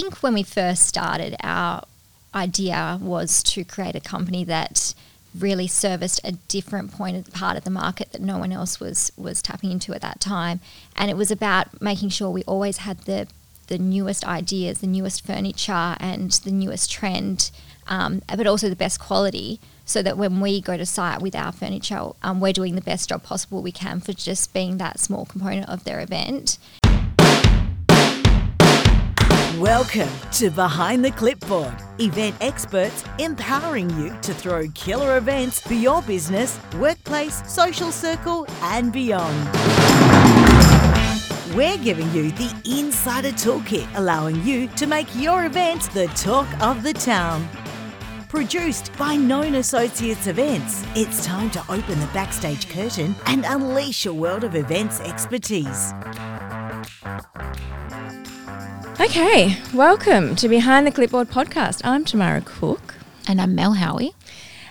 think when we first started, our idea was to create a company that really serviced a different point of the part of the market that no one else was was tapping into at that time. And it was about making sure we always had the the newest ideas, the newest furniture, and the newest trend, um, but also the best quality. So that when we go to site with our furniture, um, we're doing the best job possible we can for just being that small component of their event. Welcome to Behind the Clipboard, event experts empowering you to throw killer events for your business, workplace, social circle, and beyond. We're giving you the insider toolkit, allowing you to make your event the talk of the town. Produced by Known Associates Events, it's time to open the backstage curtain and unleash a world of events expertise. Okay, welcome to Behind the Clipboard podcast. I'm Tamara Cook. And I'm Mel Howie.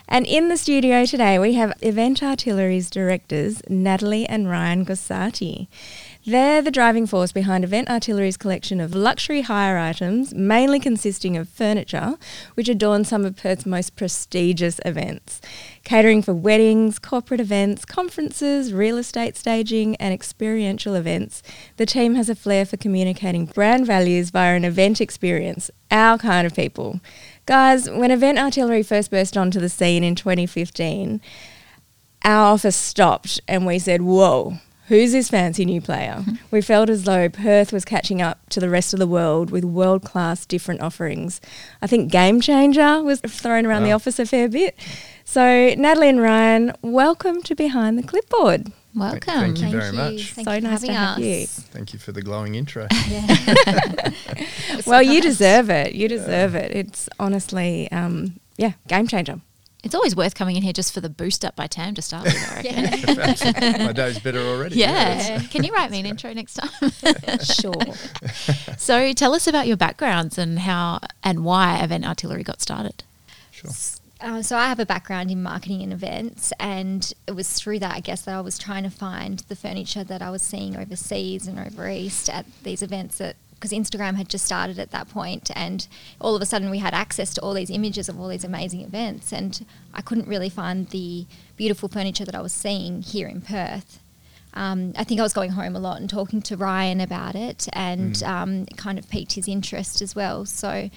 And in the studio today, we have Event Artillery's directors, Natalie and Ryan Gossati. They're the driving force behind Event Artillery's collection of luxury hire items, mainly consisting of furniture, which adorn some of Perth's most prestigious events. Catering for weddings, corporate events, conferences, real estate staging, and experiential events, the team has a flair for communicating brand values via an event experience, our kind of people. Guys, when Event Artillery first burst onto the scene in 2015, our office stopped and we said, Whoa, Who's this fancy new player? we felt as though Perth was catching up to the rest of the world with world class different offerings. I think Game Changer was thrown around wow. the office a fair bit. So, Natalie and Ryan, welcome to Behind the Clipboard. Welcome. Thank, you very much. Thank so nice to have us. you. Thank you for the glowing intro. well, you deserve it. You deserve yeah. it. It's honestly, um, yeah, game changer. It's always worth coming in here just for the boost up by Tam to start with, I reckon. My day's better already. Yeah. Can you write me an intro next time? sure. so tell us about your backgrounds and how and why Event Artillery got started. Sure. Uh, so I have a background in marketing and events, and it was through that, I guess, that I was trying to find the furniture that I was seeing overseas and over east at these events that because Instagram had just started at that point, and all of a sudden we had access to all these images of all these amazing events, and I couldn't really find the beautiful furniture that I was seeing here in Perth. Um, I think I was going home a lot and talking to Ryan about it, and mm. um, it kind of piqued his interest as well. So,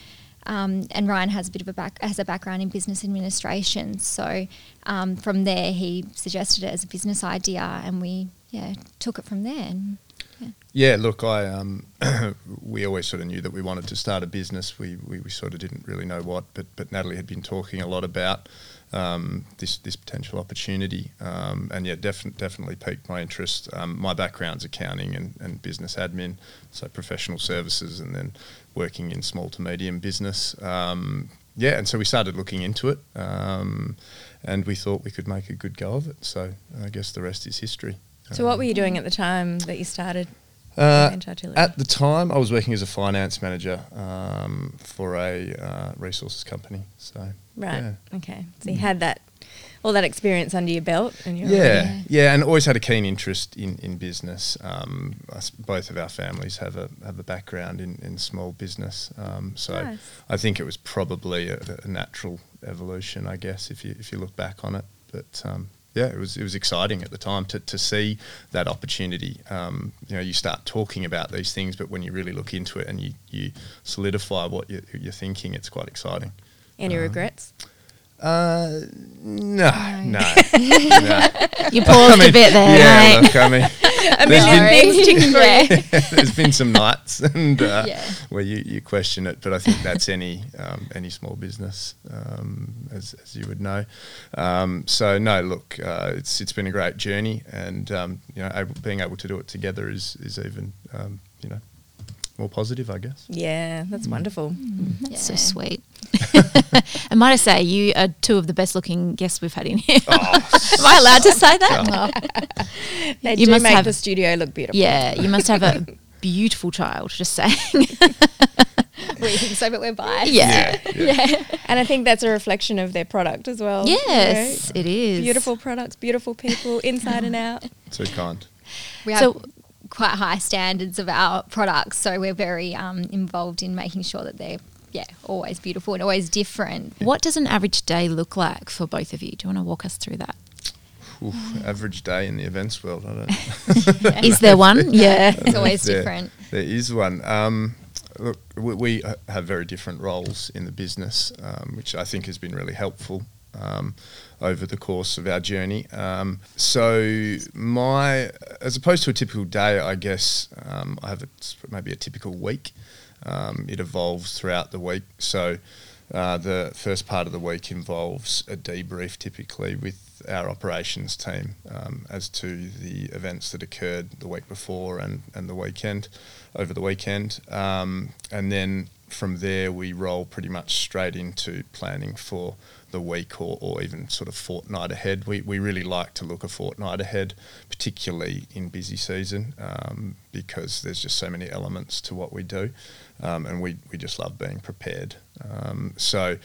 um, and Ryan has a bit of a back has a background in business administration, so um, from there he suggested it as a business idea, and we yeah took it from there. And, yeah, look, I um, we always sort of knew that we wanted to start a business. We, we, we sort of didn't really know what, but but Natalie had been talking a lot about um, this this potential opportunity, um, and yeah, definitely definitely piqued my interest. Um, my background's accounting and, and business admin, so professional services, and then working in small to medium business. Um, yeah, and so we started looking into it, um, and we thought we could make a good go of it. So I guess the rest is history. So, what were you doing at the time that you started? Uh, at the time, I was working as a finance manager um, for a uh, resources company. So right, yeah. okay. So you had that all that experience under your belt, and yeah, yeah, and always had a keen interest in in business. Um, both of our families have a have a background in, in small business, um, so nice. I think it was probably a, a, natural evolution, I guess, if you if you look back on it. But um, yeah, it was it was exciting at the time to, to see that opportunity. Um, you know, you start talking about these things, but when you really look into it and you, you solidify what you, are thinking, it's quite exciting. Any um, regrets? Uh, no, no, no. You paused I mean, a bit there. Yeah, look, I mean, a million things to yeah. There's been some nights and uh, yeah. where you, you question it, but I think that's any um, any small business, um, as, as you would know. Um, so no, look, uh, it's it's been a great journey, and um, you know, able, being able to do it together is is even um, you know more positive, I guess. Yeah, that's mm. wonderful. Mm. That's yeah. so sweet. and might I say, you are two of the best looking guests we've had in here. Oh, Am I allowed to say that? they you do must make have, the studio look beautiful. Yeah, you must have a beautiful child, just saying. we think so, but we're biased. Yeah. Yeah, yeah. yeah. And I think that's a reflection of their product as well. Yes, you know? it is. Beautiful products, beautiful people, inside and out. Too kind. We have so, quite high standards of our products, so we're very um, involved in making sure that they're yeah always beautiful and always different. What does an average day look like for both of you? Do you want to walk us through that? Oof, average day in the events world. I don't. Is there one? Yeah. It's always There- different. There is one. Um, look, we, we have very different roles in the business, um, which I think has been really helpful um, over the course of our journey. Um, so, my, as opposed to a typical day, I guess um, I have a, maybe a typical week. Um, it evolves throughout the week. So, uh, the first part of the week involves a debrief, typically with our operations team, um, as to the events that occurred the week before and, and the weekend, over the weekend. Um, and then from there, we roll pretty much straight into planning for the week or, or even sort of fortnight ahead. We, we really like to look a fortnight ahead, particularly in busy season, um, because there's just so many elements to what we do. Um, and we, we just love being prepared. Um, so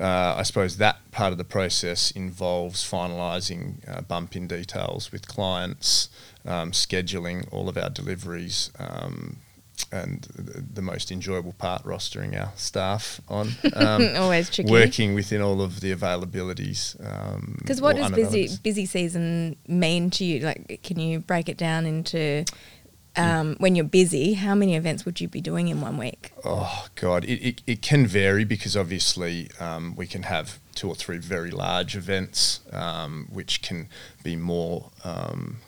uh, I suppose that part of the process involves finalising uh, bump in details with clients, um, scheduling all of our deliveries, um, and the, most enjoyable part, rostering our staff on. Um, Always tricky. Working within all of the availabilities. um, Because what does busy busy season mean to you? Like, can you break it down into um, when you're busy? How many events would you be doing in one week? Oh God, it, it, it can vary because obviously um, we can have two or three very large events, um, which can be more um,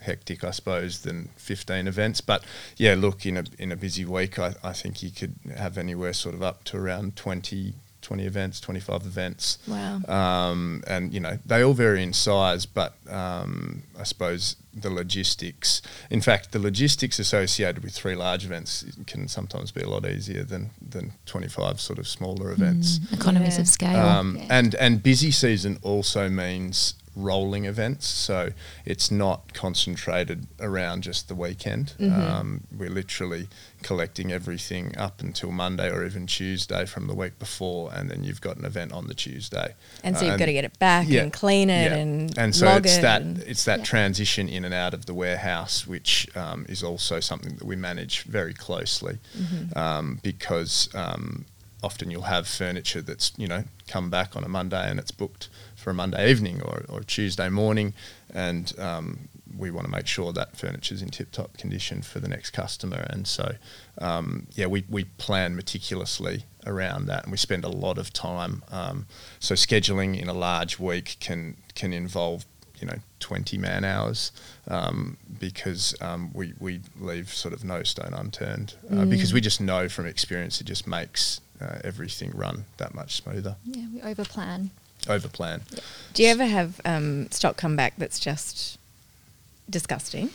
hectic, I suppose, than fifteen events. But yeah, look, in a in a busy week, I, I think you could have anywhere sort of up to around 20, 20 events, twenty five events. Wow. Um, and you know they all vary in size, but um, I suppose the logistics. In fact, the logistics associated with three large events can sometimes be a lot easier than than twenty five sort of smaller events. Economies Yeah. of scale. Um, Yeah. And and busy season also means rolling events, so it's not concentrated around just the weekend. Um, we're literally collecting everything up until Monday or even Tuesday from the week before, and then you've got an event on the Tuesday. And so Uh, you've got to get it back yeah, and clean it yeah. and, so log it's it. that and- it's that Yeah. transition in and out of the warehouse, which um, is also something that we manage very closely, Mm-hmm. um, because um, often you'll have furniture that's you know come back on a Monday and it's booked for a Monday evening or, or Tuesday morning, and um, we want to make sure that furniture is in tip-top condition for the next customer, and so um, yeah, we, we plan meticulously around that, and we spend a lot of time. Um, so scheduling in a large week can can involve you know 20 man hours um, because um, we, we leave sort of no stone unturned uh, because we just know from experience it just makes uh, everything run that much smoother Yeah, we overplan. Over plan. Do you ever have um, stock come back that's just disgusting?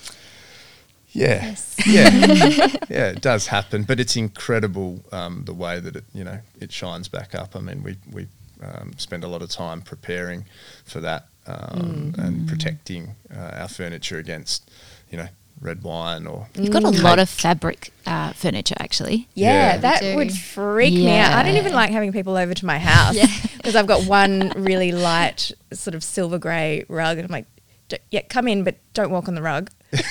yeah. Yes. yeah. Yeah it does happen but it's incredible um, the way that it you know it shines back up. I mean we we um, spend a lot of time preparing for that um, and protecting uh, our furniture against you know red wine or You've got a lot of fabric uh, furniture, actually. Yeah, Yeah. that would freak me out. I don't even like having people over to my house Yeah. because I've got one really light sort of silver grey rug, and I'm like, "D- yeah, come in, but don't walk on the rug.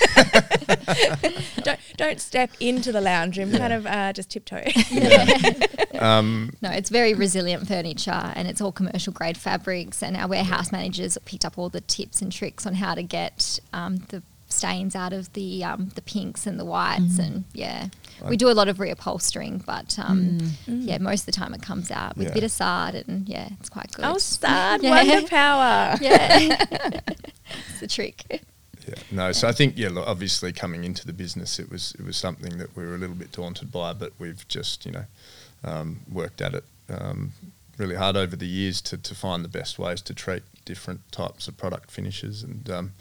don't don't step into the lounge room. Kind of uh, just tiptoe. um, No, it's very resilient furniture and it's all commercial grade fabrics. And our warehouse managers picked up all the tips and tricks on how to get um, the stains out of the um, the pinks and the whites. And yeah, we do a lot of reupholstering, but um, yeah, most of the time it comes out with a bit of sard and yeah, it's quite good. oh, sad Yeah. wonder power. Yeah, it's the trick. Yeah, no. So I think, yeah, look, obviously coming into the business, it was it was something that we were a little bit daunted by, but we've just you know um, worked at it um, really hard over the years to, to find the best ways to treat different types of product finishes, and um,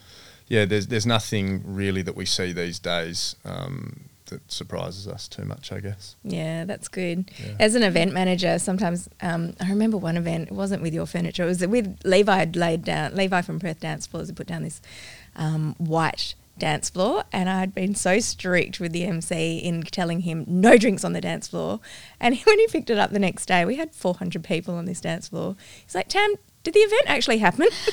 yeah, there's there's nothing really that we see these days um, that surprises us too much, I guess. Yeah, that's good. Yeah. As an event manager, sometimes um, I remember one event. It wasn't with your furniture. It was with Levi. Had laid down Levi from Perth Dance Floors had put down this um, white dance floor, and I'd been so strict with the MC in telling him no drinks on the dance floor. And when he picked it up the next day, we had 400 people on this dance floor. He's like, "Tam, did the event actually happen?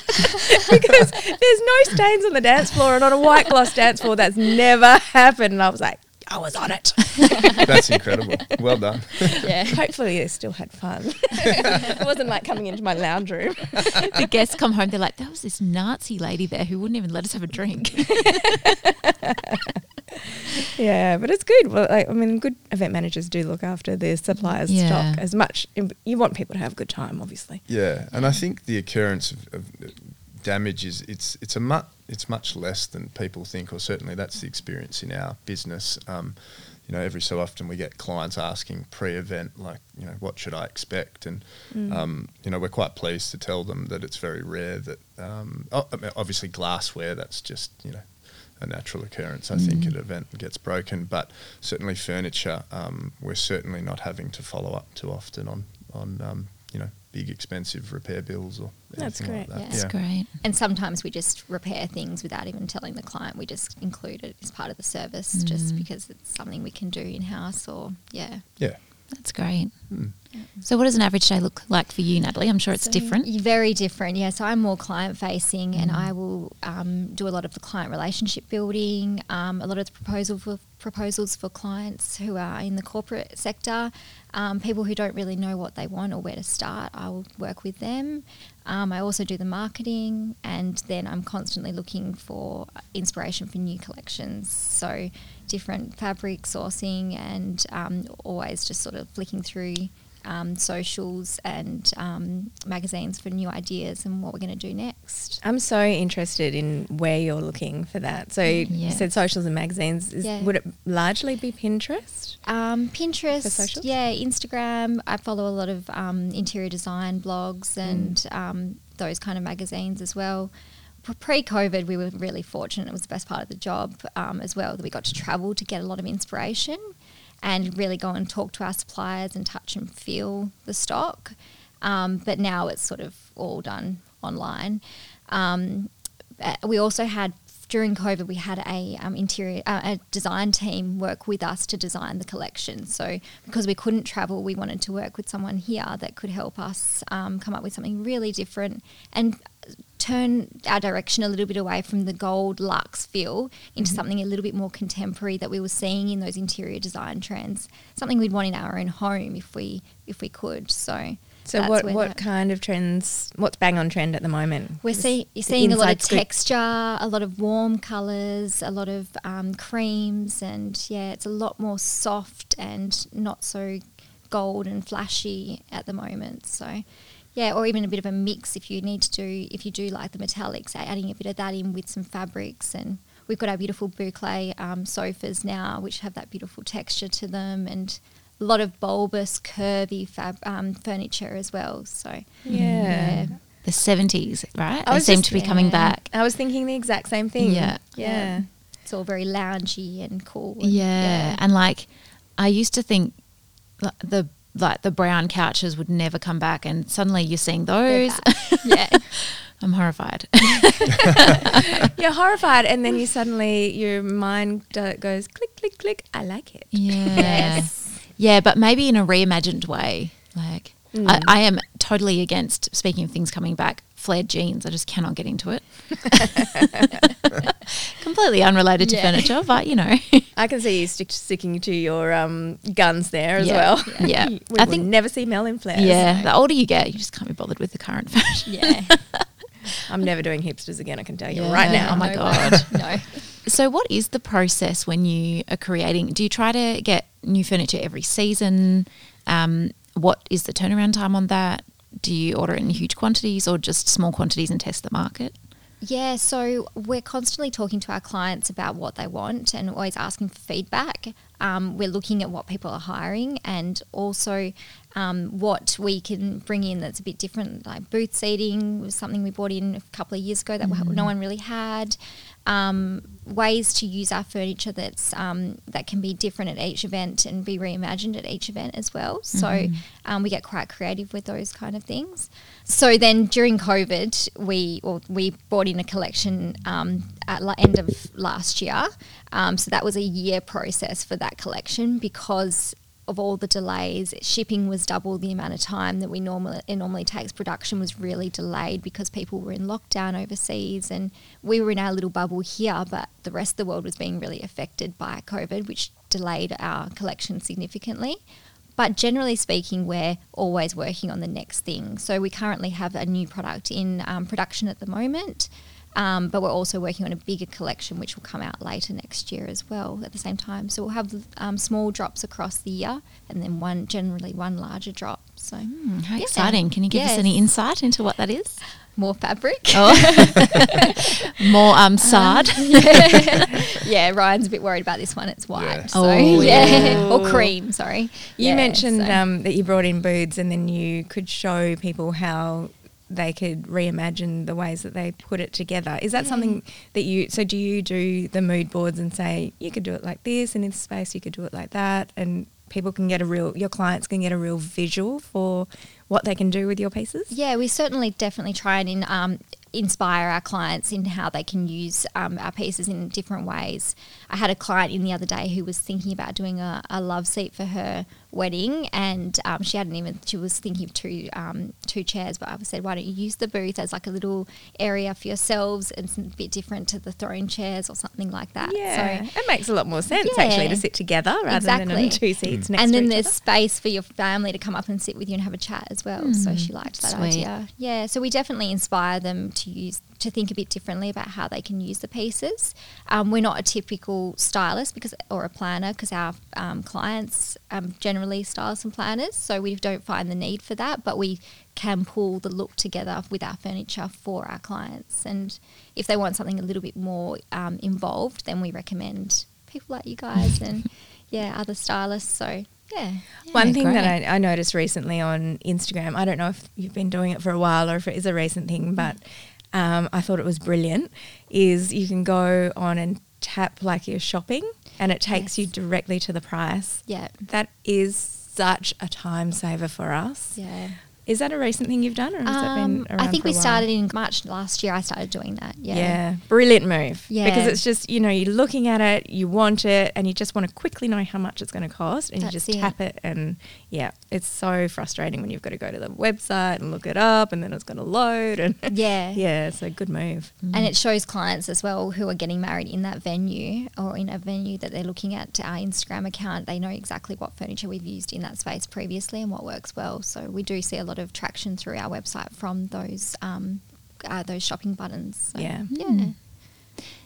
because there's no stains on the dance floor and on a white gloss dance floor that's never happened. And I was like, I was on it. That's incredible. Well done. Yeah. Hopefully, they still had fun. it wasn't like coming into my lounge room. the guests come home, they're like, there was this Nazi lady there who wouldn't even let us have a drink. Yeah, but it's good. Well, like, I mean, good event managers do look after their suppliers' Yeah. stock as much. You want people to have a good time, obviously. Yeah, and I think the occurrence of, of damage is it's it's a mu- it's much less than people think, or certainly that's the experience in our business. Um, you know, every so often we get clients asking pre-event, like, you know, what should I expect? And um, you know, we're quite pleased to tell them that it's very rare that, um, o- I mean, obviously, glassware that's just you know a natural occurrence. I think an event gets broken, but certainly furniture, um, we're certainly not having to follow up too often on on um, you know big expensive repair bills or That's great. like that. Yeah. That's great. And sometimes we just repair things without even telling the client. We just include it as part of the service just mm. because it's something we can do in house or, yeah. Yeah. That's great. Mm. So, what does an average day look like for you, Natalie? I'm sure it's So different. Very different, yeah. So I'm more client facing, and I will um, do a lot of the client relationship building, um, a lot of the proposal for proposals for clients who are in the corporate sector, um, people who don't really know what they want or where to start. I will work with them. Um, I also do the marketing, and then I'm constantly looking for inspiration for new collections. So different fabric sourcing, and um, always just sort of flicking through um, socials and um, magazines for new ideas and what we're going to do next. I'm so interested in where you're looking for that. So you said socials and magazines. Is, Yeah. Would it largely be Pinterest? Um, Pinterest, yeah, Instagram. I follow a lot of um, interior design blogs and um, those kind of magazines as well. Pre-COVID, we were really fortunate. It was the best part of the job um, as well that we got to travel to get a lot of inspiration and really go and talk to our suppliers and touch and feel the stock. Um, but now it's sort of all done online. Um, uh, we also had during COVID, we had a um, interior uh, a design team work with us to design the collection. So because we couldn't travel, we wanted to work with someone here that could help us um, come up with something really different and turn our direction a little bit away from the gold luxe feel into something a little bit more contemporary that we were seeing in those interior design trends. Something we'd want in our own home if we if we could. So. So what what kind of trends? What's bang on trend at the moment? we're see, seeing a lot of scoop. texture, a lot of warm colours, a lot of um, creams, and yeah, it's a lot more soft and not so gold and flashy at the moment. So, yeah, or even a bit of a mix if you need to do, if you do like the metallics, adding a bit of that in with some fabrics. And we've got our beautiful boucle um, sofas now, which have that beautiful texture to them, and a lot of bulbous, curvy fab, um, furniture as well. So, Yeah. The 70s, right? I They seem just- to be coming back. I was thinking the exact same thing. Yeah. Yeah. it's all very loungy and cool. and- Yeah. And like, I used to think like, the like the brown couches would never come back, and suddenly you're seeing those. yeah. I'm horrified. You're horrified, and then you suddenly your mind goes click click click. I like it. yeah. Yes. Yeah, but maybe in a reimagined way. Like, I, Mm. I am totally against, speaking of things coming back, flared jeans. I just cannot get into it. Completely unrelated to Yeah. furniture, but you know. I can see you stick, sticking to your um, guns there as Yeah. well. Yeah. we I think- never see Mel in flares. yeah, the older you get, you just can't be bothered with the current fashion. Yeah. I'm never doing hipsters again. I can tell you right now. Oh my No God. No. So, what is the process when you are creating? Do you try to get new furniture every season? Um, what is the turnaround time on that? Do you order it in huge quantities or just small quantities and test the market? Yeah, so we're constantly talking to our clients about what they want and always asking for feedback. Um, we're looking at what people are hiring and also um, what we can bring in that's a bit different. Like booth seating was something we brought in a couple of years ago that no one really had. Um, ways to use our furniture that's um, that can be different at each event and be reimagined at each event as well. So um, we get quite creative with those kind of things. So then during COVID, we well, we brought in a collection um, at the end of last year. Um, so that was a year process for that collection because of all the delays, shipping was double the amount of time that we normally it normally takes. Production was really delayed because people were in lockdown overseas, and we were in our little bubble here, but the rest of the world was being really affected by COVID, which delayed our collection significantly. But generally speaking, we're always working on the next thing. So we currently have a new product in um, production at the moment. Um, but we're also working on a bigger collection which will come out later next year as well at the same time. So we'll have um, small drops across the year and then one generally one larger drop. So Hmm, how Yeah. exciting. Can you give us any insight into what that is? more fabric. Oh. More um, sard. yeah, Ryan's a bit worried about this one. It's white. Yeah. So Oh, yeah. yeah. or cream, sorry. You Yeah, mentioned so- um, that you brought in booths and then you could show people how they could reimagine the ways that they put it together. Is that something that you, so do you do the mood boards and say, you could do it like this and in this space you could do it like that and people can get a real, your clients can get a real visual for what they can do with your pieces? Yeah, we certainly definitely try and in, um, inspire our clients in how they can use um, our pieces in different ways. I had a client in the other day who was thinking about doing a, a love seat for her wedding, and um, she hadn't even. She was thinking of two um, two chairs, but I said, why don't you use the booth as like a little area for yourselves? and It's a bit different to the throne chairs or something like that. Yeah, So it makes a lot more sense Yeah. actually to sit together rather than Exactly. in two seats next to the thing. and then there's other. space for your family to come up and sit with you and have a chat as well. so she liked that sweet. idea. Yeah, so we definitely inspire them to use to think a bit differently about how they can use the pieces. Um, we're not a typical stylist because or a planner because our um, clients um, generally stylists and planners, so we don't find the need for that. But we can pull the look together with our furniture for our clients, and if they want something a little bit more um, involved, then we recommend people like you guys and yeah, other stylists. So yeah, One thing great. that I, I noticed recently on Instagram, I don't know if you've been doing it for a while or if it is a recent thing, but um, I thought it was brilliant, is you can go on and tap like you're shopping and it takes you directly to the price. yeah, That is such a time saver for us. yeah. Is that a recent thing you've done or has that Um, been around I think we started in March last year. I started doing that. Yeah. Yeah. brilliant move. Yeah. Because it's just, you know, you're looking at it, you want it, and you just want to quickly know how much it's going to cost, and That's you just it. tap it. And yeah, it's so frustrating when you've got to go to the website and look it up, and then it's going to load. And Yeah. yeah, So good move. And it shows clients as well who are getting married in that venue or in a venue that they're looking at our Instagram account. They know exactly what furniture we've used in that space previously and what works well. So we do see a lot of traction through our website from those um, uh, those shopping buttons. So, Yeah. yeah,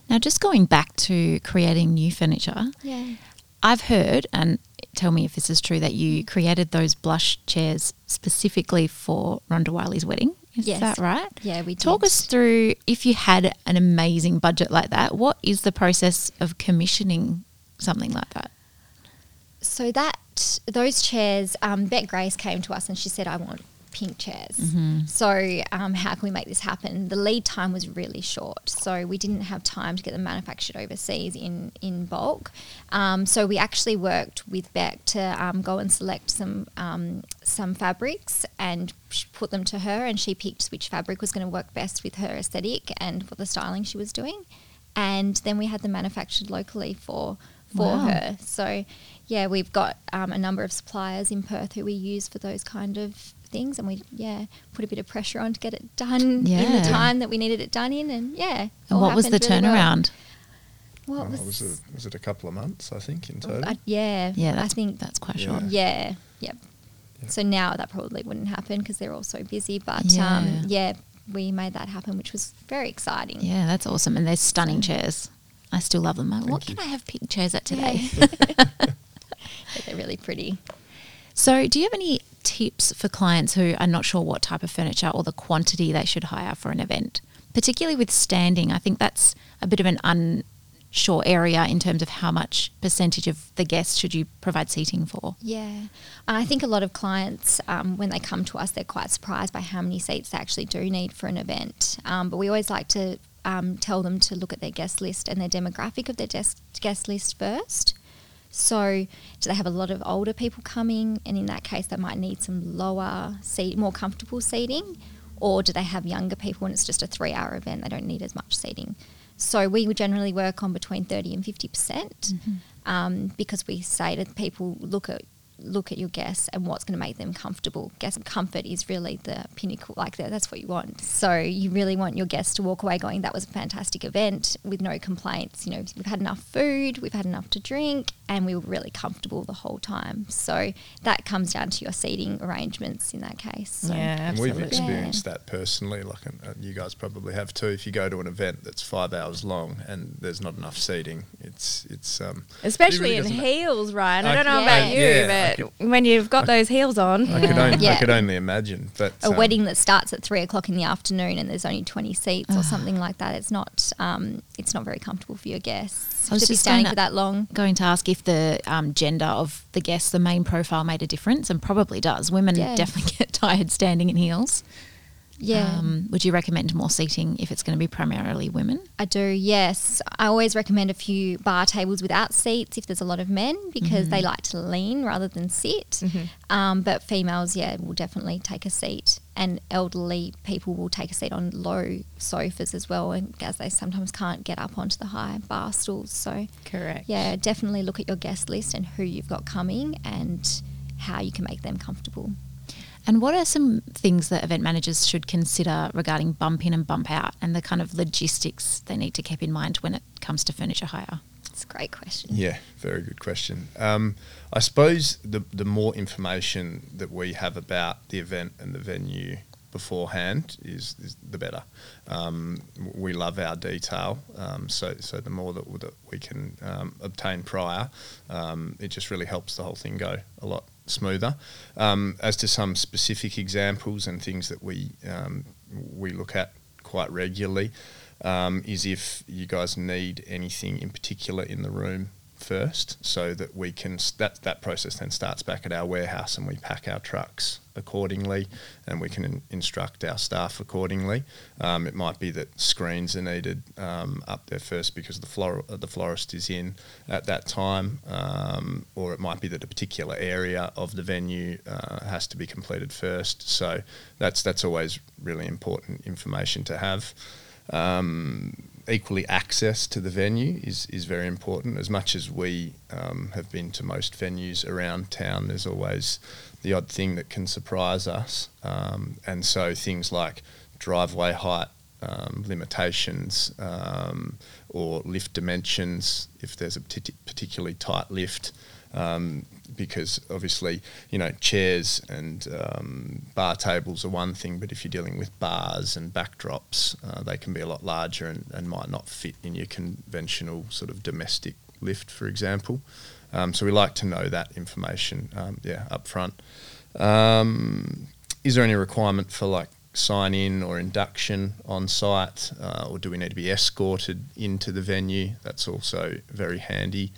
Now, just going back to creating new furniture, yeah. I've heard, and tell me if this is true, that you created those blush chairs specifically for Rhonda Wiley's wedding. Is Yes. that right? Yeah, we Talk us through if you had an amazing budget like that, what is the process of commissioning something like that? So that those chairs, um, Beck Grace came to us and she said, "I want pink chairs." So um, how can we make this happen? The lead time was really short, so we didn't have time to get them manufactured overseas in in bulk. Um, so we actually worked with Beck to um, go and select some um, some fabrics and put them to her, and she picked which fabric was going to work best with her aesthetic and for the styling she was doing. And then we had them manufactured locally for for Wow. her. So, yeah, we've got um, a number of suppliers in Perth who we use for those kind of things, and we yeah put a bit of pressure on to get it done in the time that we needed it done in, and yeah. And what was the happened really well. turnaround? What Oh, was, was, it, was it a couple of months, I think, in total? I- yeah, Yeah, I that's, think that's quite Yeah. short. yeah, yep. Yeah. So now that probably wouldn't happen because they're all so busy, but Yeah. um, yeah, we made that happen, which was very exciting. Yeah, that's awesome. And they're stunning chairs. I still love them. Like, what Thank can. I have pink chairs at today? Yeah, they're really pretty. So, do you have any tips for clients who are not sure what type of furniture or the quantity they should hire for an event? Particularly with standing, I think that's a bit of an unsure area in terms of how much percentage of the guests should you provide seating for. Yeah, I think a lot of clients, um, when they come to us, they're quite surprised by how many seats they actually do need for an event. Um, but we always like to um, tell them to look at their guest list and their demographic of their guest guest list first. So, do they have a lot of older people coming, and in that case, they might need some lower seat, more comfortable seating, or do they have younger people and it's just a three-hour event? They don't need as much seating. So we would generally work on between thirty and fifty percent, um, because we say to people, look at look at your guests and what's going to make them comfortable. Guest comfort is really the pinnacle, like that, that's what you want. So you really want your guests to walk away going, that was a fantastic event with no complaints. You know, we've had enough food, we've had enough to drink, and we were really comfortable the whole time. So that comes down to your seating arrangements in that case. So. Yeah, And absolutely. we've experienced that personally, like and, uh, you guys probably have too. If you go to an event that's five hours long and there's not enough seating, it's it's um, Especially it in really doesn't- heels, Ryan. I I don't know could- about you, Yeah, I but when you've got those heels on, I could only I could only imagine. But a um, wedding that starts at three o'clock in the afternoon and there's only 20 seats or something like that it's not um, it's not very comfortable for your guests I was to be just standing gonna- for that long Going to ask if the um, gender of the guests, the main profile, made a difference, and probably does. Women Yeah. definitely get tired standing in heels. Yeah Um, would you recommend more seating if it's going to be primarily women? I do, yes. I always recommend a few bar tables without seats if there's a lot of men because they like to lean rather than sit. Um, but females, yeah, will definitely take a seat. And elderly people will take a seat on low sofas as well, and as they sometimes can't get up onto the high bar stools. So, correct. yeah, definitely look at your guest list and who you've got coming and how you can make them comfortable. And what are some things that event managers should consider regarding bump in and bump out and the kind of logistics they need to keep in mind when it comes to furniture hire? It's a great question. Yeah, very good question. Um, I suppose the the more information that we have about the event and the venue beforehand is, is the better. Um, we love our detail, um, so so the more that, that we can um, obtain prior, um, it just really helps the whole thing go a lot smoother. Um, as to some specific examples and things that we um, we look at quite regularly, um, is if you guys need anything in particular in the room first, so that we can that that process then starts back at our warehouse and we pack our trucks accordingly, and we can in, instruct our staff accordingly. Um, it might be that screens are needed um, up there first because the flor- uh, the florist is in at that time, um, or it might be that a particular area of the venue uh, has to be completed first. So that's that's always really important information to have. Um, equally, access to the venue is, is very important. As much as we um, have been to most venues around town, there's always the odd thing that can surprise us. Um, and so things like driveway height um, limitations um, or lift dimensions, if there's a partic- particularly tight lift, um, because obviously, you know, chairs and um, bar tables are one thing, but if you're dealing with bars and backdrops, uh, they can be a lot larger and, and might not fit in your conventional sort of domestic lift, for example. Um, so we like to know that information, um, yeah, up front. Um, is there any requirement for like sign in or induction on site, uh, or do we need to be escorted into the venue? That's also very handy.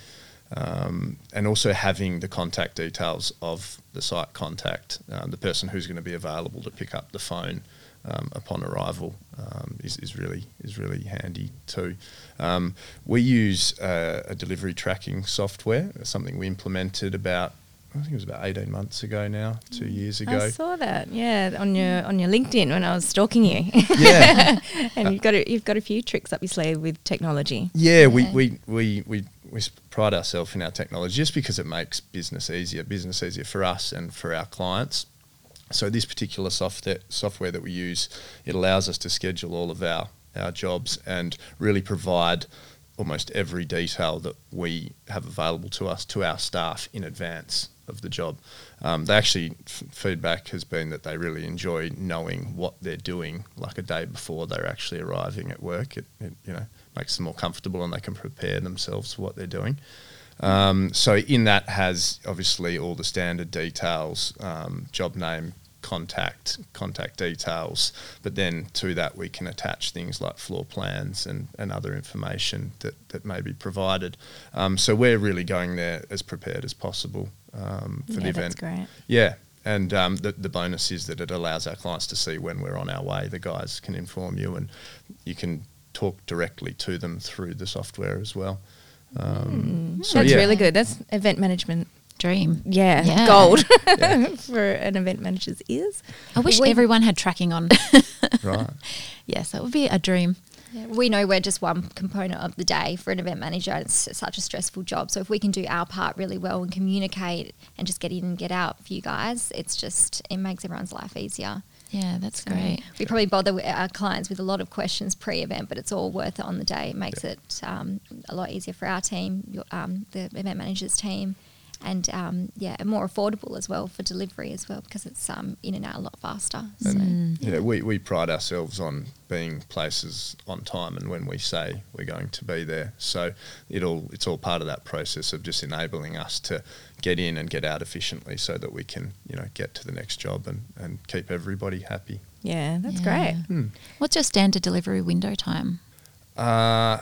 Um, and also having the contact details of the site contact, um, the person who's going to be available to pick up the phone um, upon arrival um, is, is really is really handy too. Um, we use uh, a delivery tracking software, something we implemented about I think it was about eighteen months ago now, two years ago. I saw that, yeah, on your on your LinkedIn when I was stalking you. yeah, and you've got a, you've got a few tricks up your sleeve with technology. Yeah, Yeah. we, we, we, we s- pride ourselves in our technology just because it makes business easier, business easier for us and for our clients. So this particular software software that we use, it allows us to schedule all of our, our jobs and really provide almost every detail that we have available to us to our staff in advance of the job. Um, they actually f- feedback has been that they really enjoy knowing what they're doing like a day before they're actually arriving at work. It, it you know makes them more comfortable and they can prepare themselves for what they're doing. Um, so in that has obviously all the standard details, um, job name, contact, contact details, but then to that we can attach things like floor plans and, and other information that, that may be provided. Um, so we're really going there as prepared as possible um, for the event. that's great. Yeah. And um, the, the bonus is that it allows our clients to see when we're on our way. The guys can inform you and you can talk directly to them through the software as well. Um, so That's yeah. really good. That's event management. Dream. Yeah, Yeah. gold for an event manager's ears. I wish We- everyone had tracking on. Right. yes, that would be a dream. Yeah, we know we're just one component of the day for an event manager. and It's such a stressful job. So if we can do our part really well and communicate and just get in and get out for you guys, it's just it makes everyone's life easier. Yeah, that's So great. We probably bother our clients with a lot of questions pre-event, but it's all worth it on the day. It makes it um, a lot easier for our team, your, um, the event managers team, and um, yeah, more affordable as well for delivery as well because it's um, in and out a lot faster. So. And yeah, we, we pride ourselves on being places on time and when we say we're going to be there. So it all it's all part of that process of just enabling us to get in and get out efficiently so that we can, you know, get to the next job and, and keep everybody happy. Yeah, that's Yeah. great. What's your standard delivery window time? Uh,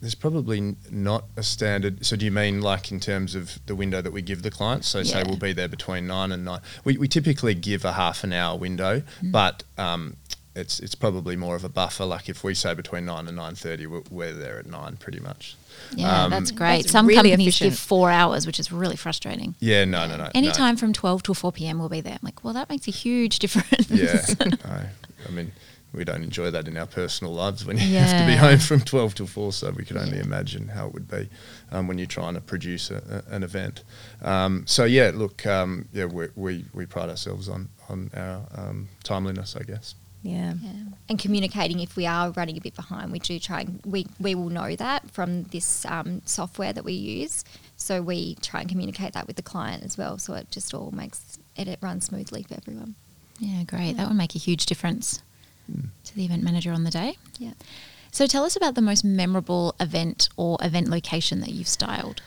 there's probably not a standard. So, do you mean like in terms of the window that we give the clients? So, say we'll be there between nine and nine. We, we typically give a half an hour window, Mm-hmm. but um, it's it's probably more of a buffer. Like if we say between nine and nine thirty, we're, we're there at nine pretty much. Yeah, Um, that's great. That's Some really companies efficient. give four hours, which is really frustrating. Yeah, no, no, no. no. Anytime from 12 till 4 p.m. we'll be there. I'm like, well, that makes a huge difference. Yeah, no. I mean, we don't enjoy that in our personal lives when you have to be home from 12 till 4, so we could only imagine how it would be um, when you're trying to produce a, a, an event. Um, so, yeah, look, um, yeah, we, we, we pride ourselves on, on our um, timeliness, I guess. Yeah. Yeah. And communicating if we are running a bit behind, we do try and we, we will know that from this um, software that we use. So we try and communicate that with the client as well. So it just all makes it, it runs smoothly for everyone. Yeah, great. That would make a huge difference to the event manager on the day. Yeah. So tell us about the most memorable event or event location that you've styled.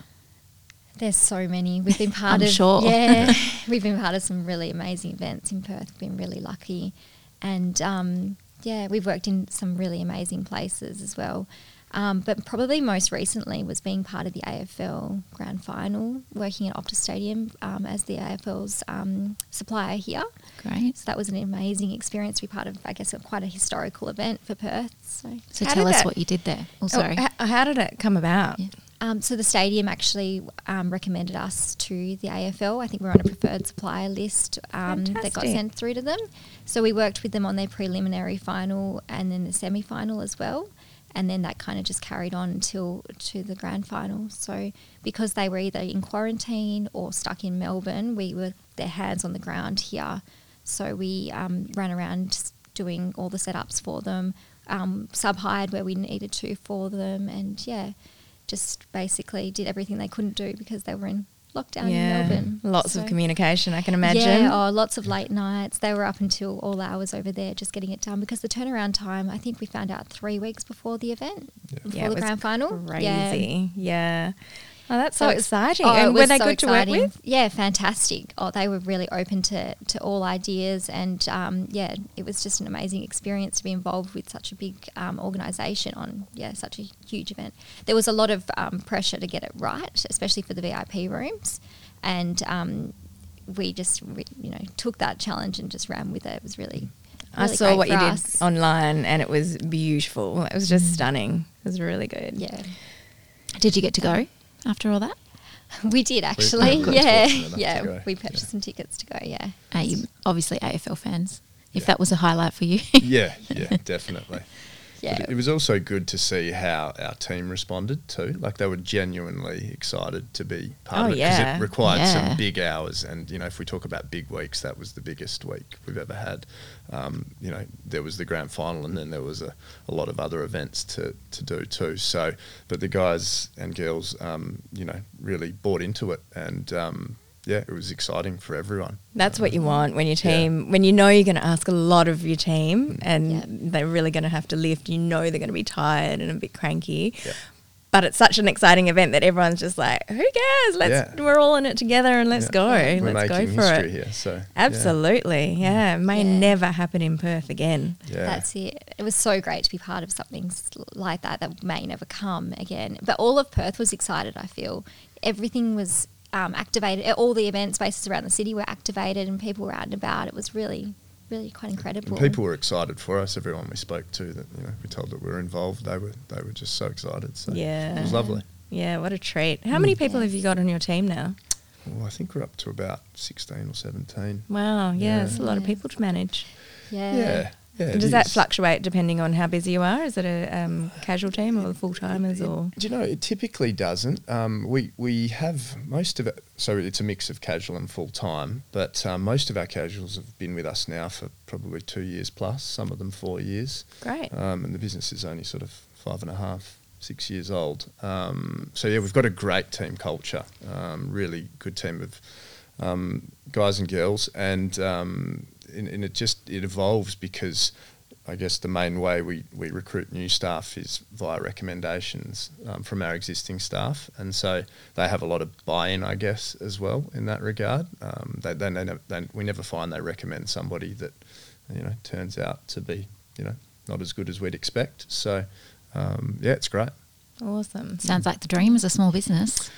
There's so many. We've been part of sure. yeah. we've been part of some really amazing events in Perth. We've been really lucky, and um, yeah, we've worked in some really amazing places as well. Um, but probably most recently was being part of the AFL Grand Final, working at Optus Stadium um, as the AFL's um, supplier here. Great. So that was an amazing experience to be part of. I guess a, quite a historical event for Perth. So So tell us that- what you did there. Oh, Oh, sorry. h- how did it come about? Yeah. Um, so the stadium actually um, recommended us to the AFL. I think we're on a preferred supplier list um, that got sent through to them. So we worked with them on their preliminary final and then the semi final as well. And then that kind of just carried on until to the grand final. So because they were either in quarantine or stuck in Melbourne, we were their hands on the ground here. So we um, ran around doing all the setups for them, um, sub hired where we needed to for them, and yeah, just basically did everything they couldn't do because they were in lockdown yeah. in Melbourne. Lots So- of communication, I can imagine. Yeah, oh, lots of late nights. They were up until all hours over there just getting it done because the turnaround time, I think we found out three weeks before the event, before Yeah, it the was grand final. Yeah. Crazy. Yeah. Oh, that's so, it's- exciting. oh, and were they so good to work with? Yeah, fantastic. Oh, they were really open to, to all ideas, and um, yeah, it was just an amazing experience to be involved with such a big um, organisation on yeah such a huge event. There was a lot of um, pressure to get it right, especially for the VIP rooms, and um, we just re- you know took that challenge and just ran with it. It was really. I saw great what you for did online and it was beautiful. It was just stunning. It was really good. Yeah, Did you get to go after all that? we did actually. got yeah, yeah, we purchased some tickets to go. Yeah. You obviously AFL fans. If Yeah. that was a highlight for you. yeah, yeah, definitely. Yeah. But it was also good to see how our team responded too. Like they were genuinely excited to be part Oh, of it because yeah. it required Yeah. some big hours. And you know, if we talk about big weeks, that was the biggest week we've ever had. Um, you know, there was the grand final, and then there was a, a lot of other events to, to do too. So, but the guys and girls, um, you know, really bought into it, and um, yeah, it was exciting for everyone. That's what you want when your Yeah. team, when you know you're going to ask a lot of your team mm. and Yeah. they're really going to have to lift, you know they're going to be tired and a bit cranky. Yeah. But it's such an exciting event that everyone's just like, who cares? Let's Yeah. we're all in it together and let's Yeah. go. We're Let's go for history it. here. So. Absolutely. Mm. Yeah. It may Yeah. never happen in Perth again. Yeah. That's it. It was so great to be part of something like that that may never come again. But all of Perth was excited, I feel. Everything was um, activated. All the event spaces around the city were activated and people were out and about. It was really, really quite incredible. And people were excited for us. Everyone we spoke to that you know we told that we were involved. They were they were just so excited. So Yeah. it was lovely. Yeah, what a treat. How many people Yeah. have you got on your team now? Well, I think we're up to about sixteen or seventeen. Wow, yeah, Yeah. it's a lot of people to manage. yeah. Yeah, Yeah, does that is. fluctuate depending on how busy you are? Is it a um, casual team or full timers or? Do you know, it typically doesn't. Um, we, we have most of it, so it's a mix of casual and full time, but um, most of our casuals have been with us now for probably two years plus, some of them four years. Great. Um, and the business is only sort of five and a half, six years old. Um, so, yeah, we've got a great team culture, um, really good team of um, guys and girls, and, um, and, and it just it evolves because I guess the main way we, we recruit new staff is via recommendations um, from our existing staff, and so they have a lot of buy-in, I guess, as well in that regard. Um, they, they, they, they, we never find they recommend somebody that you know turns out to be you know not as good as we'd expect. So um, yeah, it's great. Awesome. Sounds like the dream as a small business.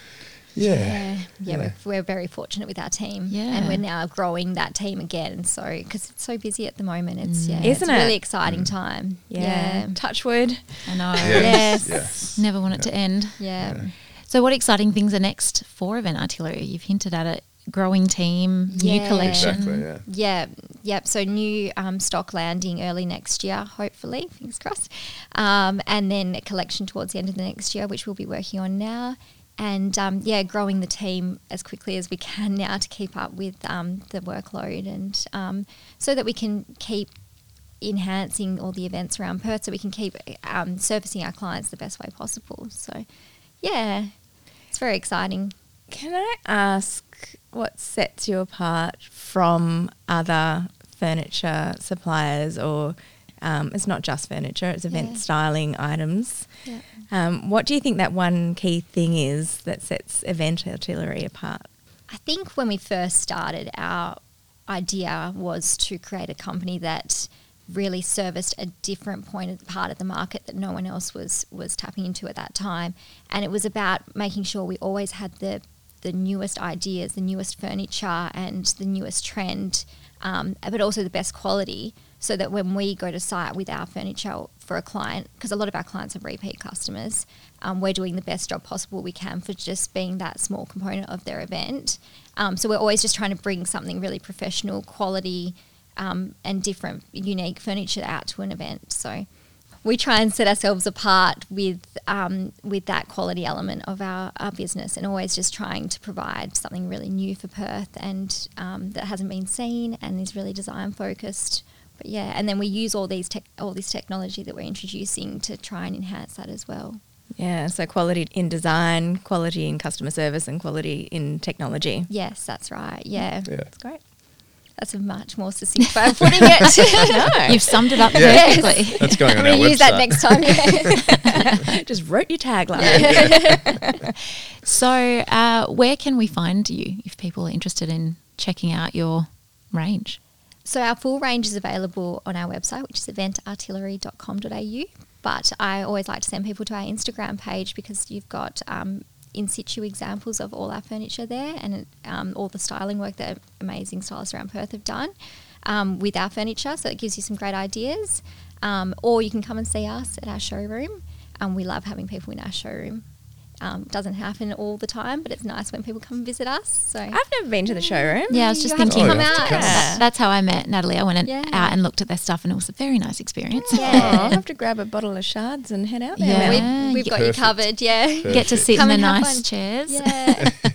Yeah, Yeah, yeah, Yeah. We're, we're very fortunate with our team, Yeah. and we're now growing that team again. So because it's so busy at the moment, it's yeah, Isn't it's a really it? exciting time. Yeah. yeah, Touch wood. I know. Yes. Yes, yes. Never want it to end. yeah. Yeah. So, what exciting things are next for Event Artillery? You've hinted at it. Growing team, new collection. Exactly. Yeah. Yeah, yep. So new um, stock landing early next year, hopefully, fingers crossed, um, and then a collection towards the end of the next year, which we'll be working on now, and um, yeah, growing the team as quickly as we can now to keep up with um, the workload, and um, so that we can keep enhancing all the events around Perth, so we can keep um, servicing our clients the best way possible. So, yeah, it's very exciting. Can I ask what sets you apart from other furniture suppliers or um, it's not just furniture, it's event Yeah. styling items. Yeah. Um, what do you think that one key thing is that sets Event Artillery apart? I think when we first started, our idea was to create a company that really serviced a different point of part of the market that no one else was was tapping into at that time, and it was about making sure we always had the the newest ideas, the newest furniture, and the newest trend, um, but also the best quality. So that when we go to site with our furniture for a client, because a lot of our clients are repeat customers, um, we're doing the best job possible we can for just being that small component of their event. Um, so we're always just trying to bring something really professional, quality, um, and different, unique furniture out to an event. So we try and set ourselves apart with um, with that quality element of our, our business, and always just trying to provide something really new for Perth and um, that hasn't been seen and is really design focused. But yeah, and then we use all these tech, all this technology that we're introducing to try and enhance that as well. Yeah, so quality in design, quality in customer service, and quality in technology. Yes, that's right. Yeah, Yeah. That's great. that's a much more succinct way of putting it. no. You've summed it up Yeah. perfectly. That's going I'm on our going to website. use that next time. Yeah. Just wrote your tagline. So, uh, where can we find you if people are interested in checking out your range? So our full range is available on our website, which is eventartillery.com.au. But I always like to send people to our Instagram page because you've got um, in situ examples of all our furniture there and um, all the styling work that amazing stylists around Perth have done um, with our furniture. So it gives you some great ideas. Um, or you can come and see us at our showroom. Um, we love having people in our showroom. Um, doesn't happen all the time, but it's nice when people come and visit us. So I've never been to the showroom. Yeah, I was just You thinking. come out. That- Yeah. that's how I met Natalie. I went and, Yeah. out and looked at their stuff, and it was a very nice experience. Yeah, I'll have to grab a bottle of shards and head out there. Yeah. We've, we've got Perfect. you covered. Yeah. Get to sit Come in the nice fun. chairs. Yeah.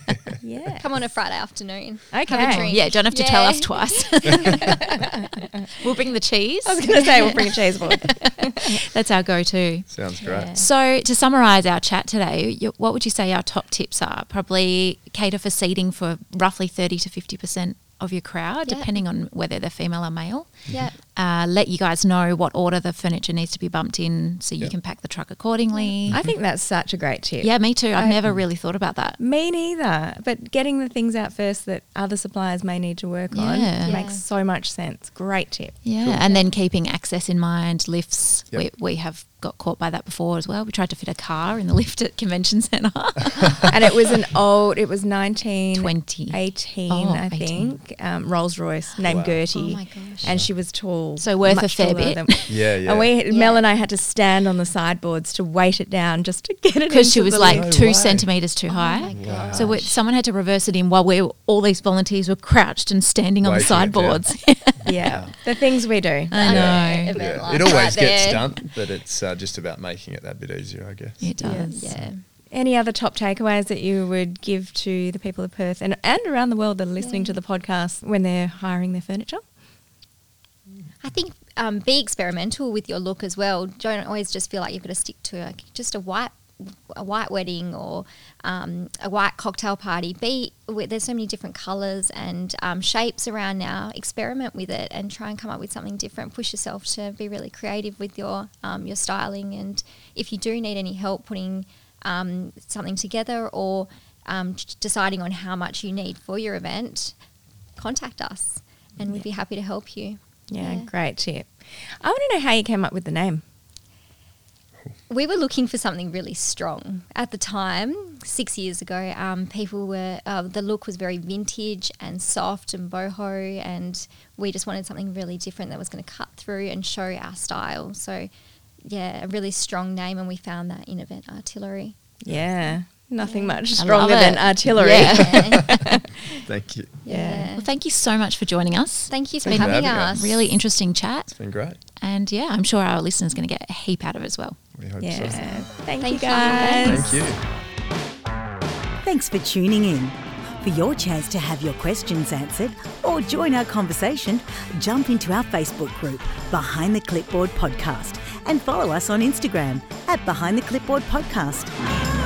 Yeah. Come on a Friday afternoon. Okay. Have a drink. Yeah, don't have to tell us twice. we'll bring the cheese. I was going to say we'll bring a cheese board. That's our go-to. Sounds great. Yeah. So, to summarise our chat today, what would you say our top tips are? Probably cater for seating for roughly 30 to 50% of your crowd, Yeah. depending on whether they're female or male. Yeah. Uh, let you guys know what order the furniture needs to be bumped in so you Yeah. can pack the truck accordingly. I think that's such a great tip. yeah, me too. I've I- never really thought about that. Me neither. But getting the things out first that other suppliers may need to work on Yeah. makes so much sense. Great tip. Yeah, Cool. and then keeping access in mind, lifts. Yep. We, we have got caught by that before as well. We tried to fit a car in the lift at convention centre. and it was an old. It was nineteen 20. eighteen, Oh, I 18. think. Um, Rolls Royce named Wow. Gertie. Oh my gosh. And she was tall, So worth a much fair bit. than- Yeah, yeah. And we, Mel and I had to stand on the sideboards to weight it down just to get it because she was the like. No two way. centimeters too Oh high. my Wow. So we, someone had to reverse it in while we all these volunteers were crouched and standing on the Weighting it down. sideboards. yeah, the things we do. I know. Yeah. Event Yeah. It always right gets there. done, but it's uh, just about making it that bit easier, I guess. It does. Yeah. Any other top takeaways that you would give to the people of Perth and, and around the world that are listening to the podcast when they're hiring their furniture? I think um, be experimental with your look as well. Don't always just feel like you've got to stick to like just a white a white wedding or um, a white cocktail party. Be there's so many different colours and um, shapes around now. Experiment with it and try and come up with something different. Push yourself to be really creative with your um, your styling. And if you do need any help putting um, something together or um, deciding on how much you need for your event, contact us and we'd be happy to help you. Yeah, Yeah. great tip. I want to know how you came up with the name. We were looking for something really strong at the time. Six years ago, um, people were uh, the look was very vintage and soft and boho, and we just wanted something really different that was going to cut through and show our style. So, yeah, a really strong name, and we found that in Event Artillery. Yeah, nothing much stronger than artillery. Yeah. Thank you. yeah. Well, thank you so much for joining us. Thank you for Thanks for having having us. us. Really interesting chat. It's been great. And yeah, I'm sure our listeners are going to get a heap out of it as well. We hope Yeah. so. Thank, Thank you you. guys. Thank you. Thanks for tuning in. For your chance to have your questions answered or join our conversation, jump into our Facebook group, Behind the Clipboard Podcast, and follow us on Instagram at Behind the Clipboard Podcast.